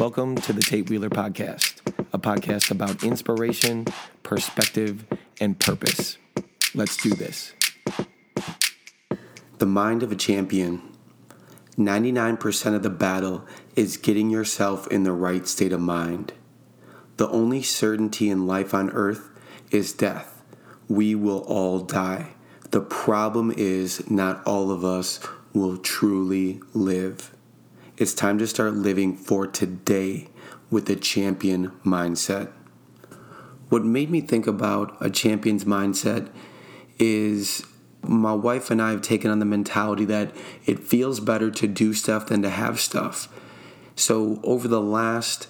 Welcome to the Tate Wheeler Podcast, a podcast about inspiration, perspective, and purpose. Let's do this. The mind of a champion. 99% of the battle is getting yourself in the right state of mind. The only certainty in life on earth is death. We will all die. The problem is, not all of us will truly live. It's time to start living for today with a champion mindset. What made me think about a champion's mindset is my wife and I have taken on the mentality that it feels better to do stuff than to have stuff. So, over the last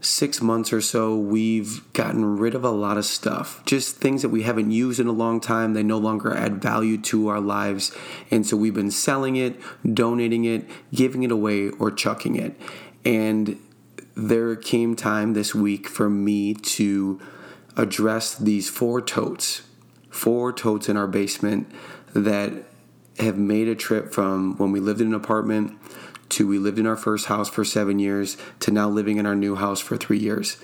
six months or so, we've gotten rid of a lot of stuff. Just things that we haven't used in a long time. They no longer add value to our lives. And so we've been selling it, donating it, giving it away, or chucking it. And there came time this week for me to address these four totes, four totes in our basement that have made a trip from when we lived in an apartment to we lived in our first house for seven years to now living in our new house for three years.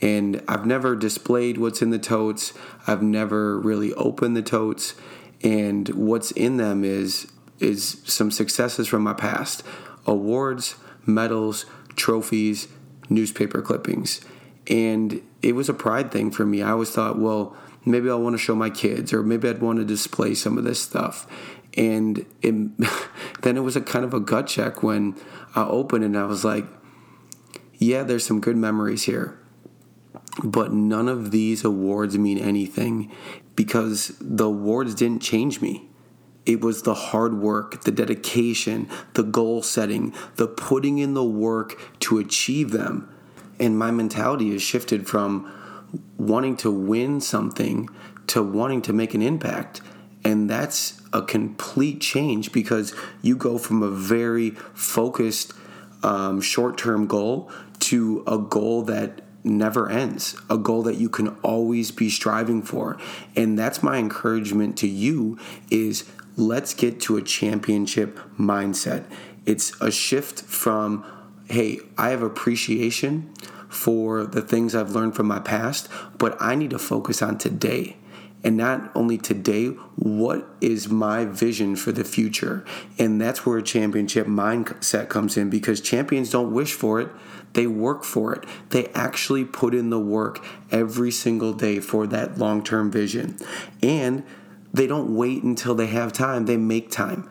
And I've never displayed what's in the totes, I've never really opened the totes. And what's in them is is some successes from my past awards, medals, trophies, newspaper clippings. And it was a pride thing for me. I always thought, well, maybe I want to show my kids, or maybe I'd want to display some of this stuff and it, then it was a kind of a gut check when I opened and I was like, yeah, there's some good memories here. But none of these awards mean anything because the awards didn't change me. It was the hard work, the dedication, the goal setting, the putting in the work to achieve them. And my mentality has shifted from wanting to win something to wanting to make an impact. And that's a complete change because you go from a very focused um, short term goal to a goal that never ends, a goal that you can always be striving for. And that's my encouragement to you is let's get to a championship mindset. It's a shift from hey, I have appreciation for the things I've learned from my past, but I need to focus on today and not only today, what is my vision for the future? And that's where a championship mindset comes in because champions don't wish for it, they work for it. They actually put in the work every single day for that long term vision. And they don't wait until they have time, they make time.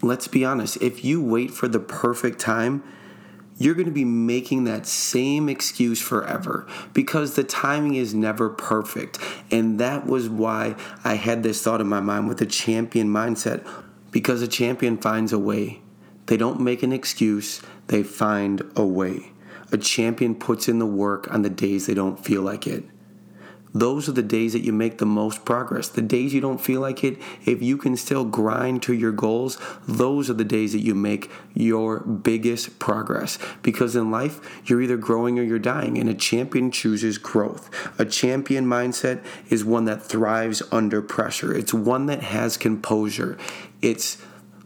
Let's be honest, if you wait for the perfect time, you're going to be making that same excuse forever because the timing is never perfect. And that was why I had this thought in my mind with a champion mindset because a champion finds a way. They don't make an excuse, they find a way. A champion puts in the work on the days they don't feel like it those are the days that you make the most progress. The days you don't feel like it, if you can still grind to your goals, those are the days that you make your biggest progress. Because in life, you're either growing or you're dying, and a champion chooses growth. A champion mindset is one that thrives under pressure, it's one that has composure. It's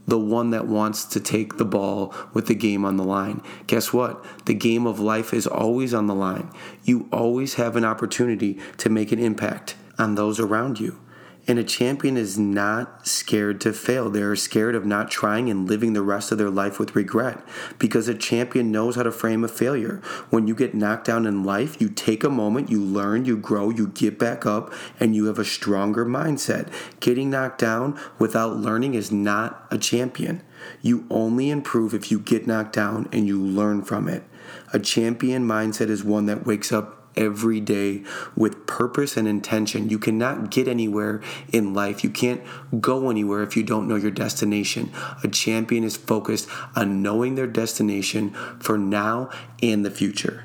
the one that wants to take the ball with the game on the line. Guess what? The game of life is always on the line. You always have an opportunity to make an impact on those around you. And a champion is not scared to fail. They're scared of not trying and living the rest of their life with regret because a champion knows how to frame a failure. When you get knocked down in life, you take a moment, you learn, you grow, you get back up, and you have a stronger mindset. Getting knocked down without learning is not a champion. You only improve if you get knocked down and you learn from it. A champion mindset is one that wakes up every day with purpose and intention. You cannot get anywhere in life. You can't go anywhere if you don't know your destination. A champion is focused on knowing their destination for now and the future.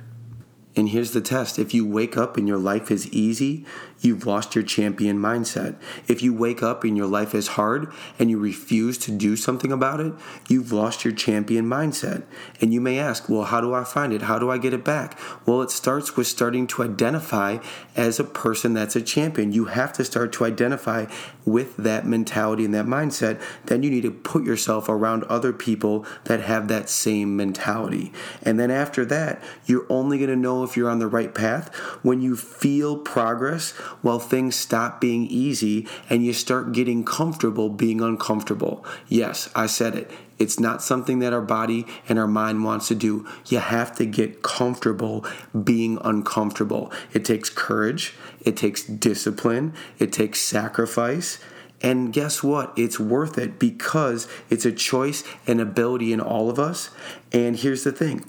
And here's the test if you wake up and your life is easy, you've lost your champion mindset. If you wake up and your life is hard and you refuse to do something about it, you've lost your champion mindset. And you may ask, well, how do I find it? How do I get it back? Well, it starts with starting to identify as a person that's a champion. You have to start to identify with that mentality and that mindset. Then you need to put yourself around other people that have that same mentality. And then after that, you're only going to know if you're on the right path when you feel progress while things stop being easy and you start getting comfortable being uncomfortable. Yes, I said it. It's not something that our body and our mind wants to do. You have to get comfortable being uncomfortable. It takes courage, it takes discipline, it takes sacrifice. And guess what? It's worth it because it's a choice and ability in all of us. And here's the thing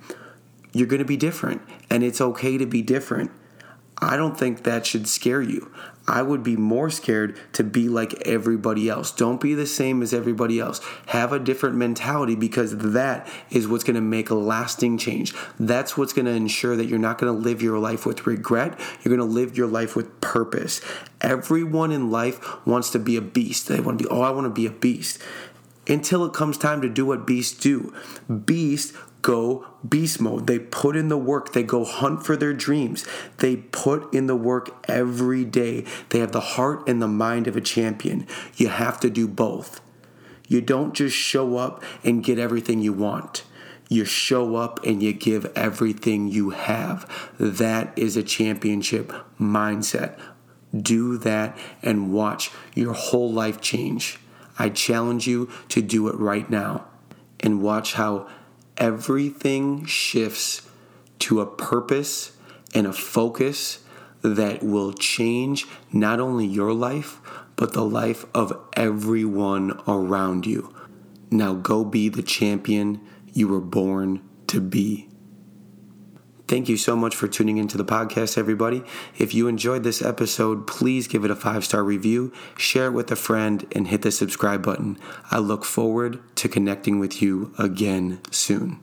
you're going to be different, and it's okay to be different. I don't think that should scare you. I would be more scared to be like everybody else. Don't be the same as everybody else. Have a different mentality because that is what's going to make a lasting change. That's what's going to ensure that you're not going to live your life with regret. You're going to live your life with purpose. Everyone in life wants to be a beast. They want to be, oh, I want to be a beast. Until it comes time to do what beasts do. Beasts go beast mode. They put in the work. They go hunt for their dreams. They put in the work every day. They have the heart and the mind of a champion. You have to do both. You don't just show up and get everything you want. You show up and you give everything you have. That is a championship mindset. Do that and watch your whole life change. I challenge you to do it right now and watch how everything shifts to a purpose and a focus that will change not only your life, but the life of everyone around you. Now go be the champion you were born to be. Thank you so much for tuning into the podcast, everybody. If you enjoyed this episode, please give it a five star review, share it with a friend, and hit the subscribe button. I look forward to connecting with you again soon.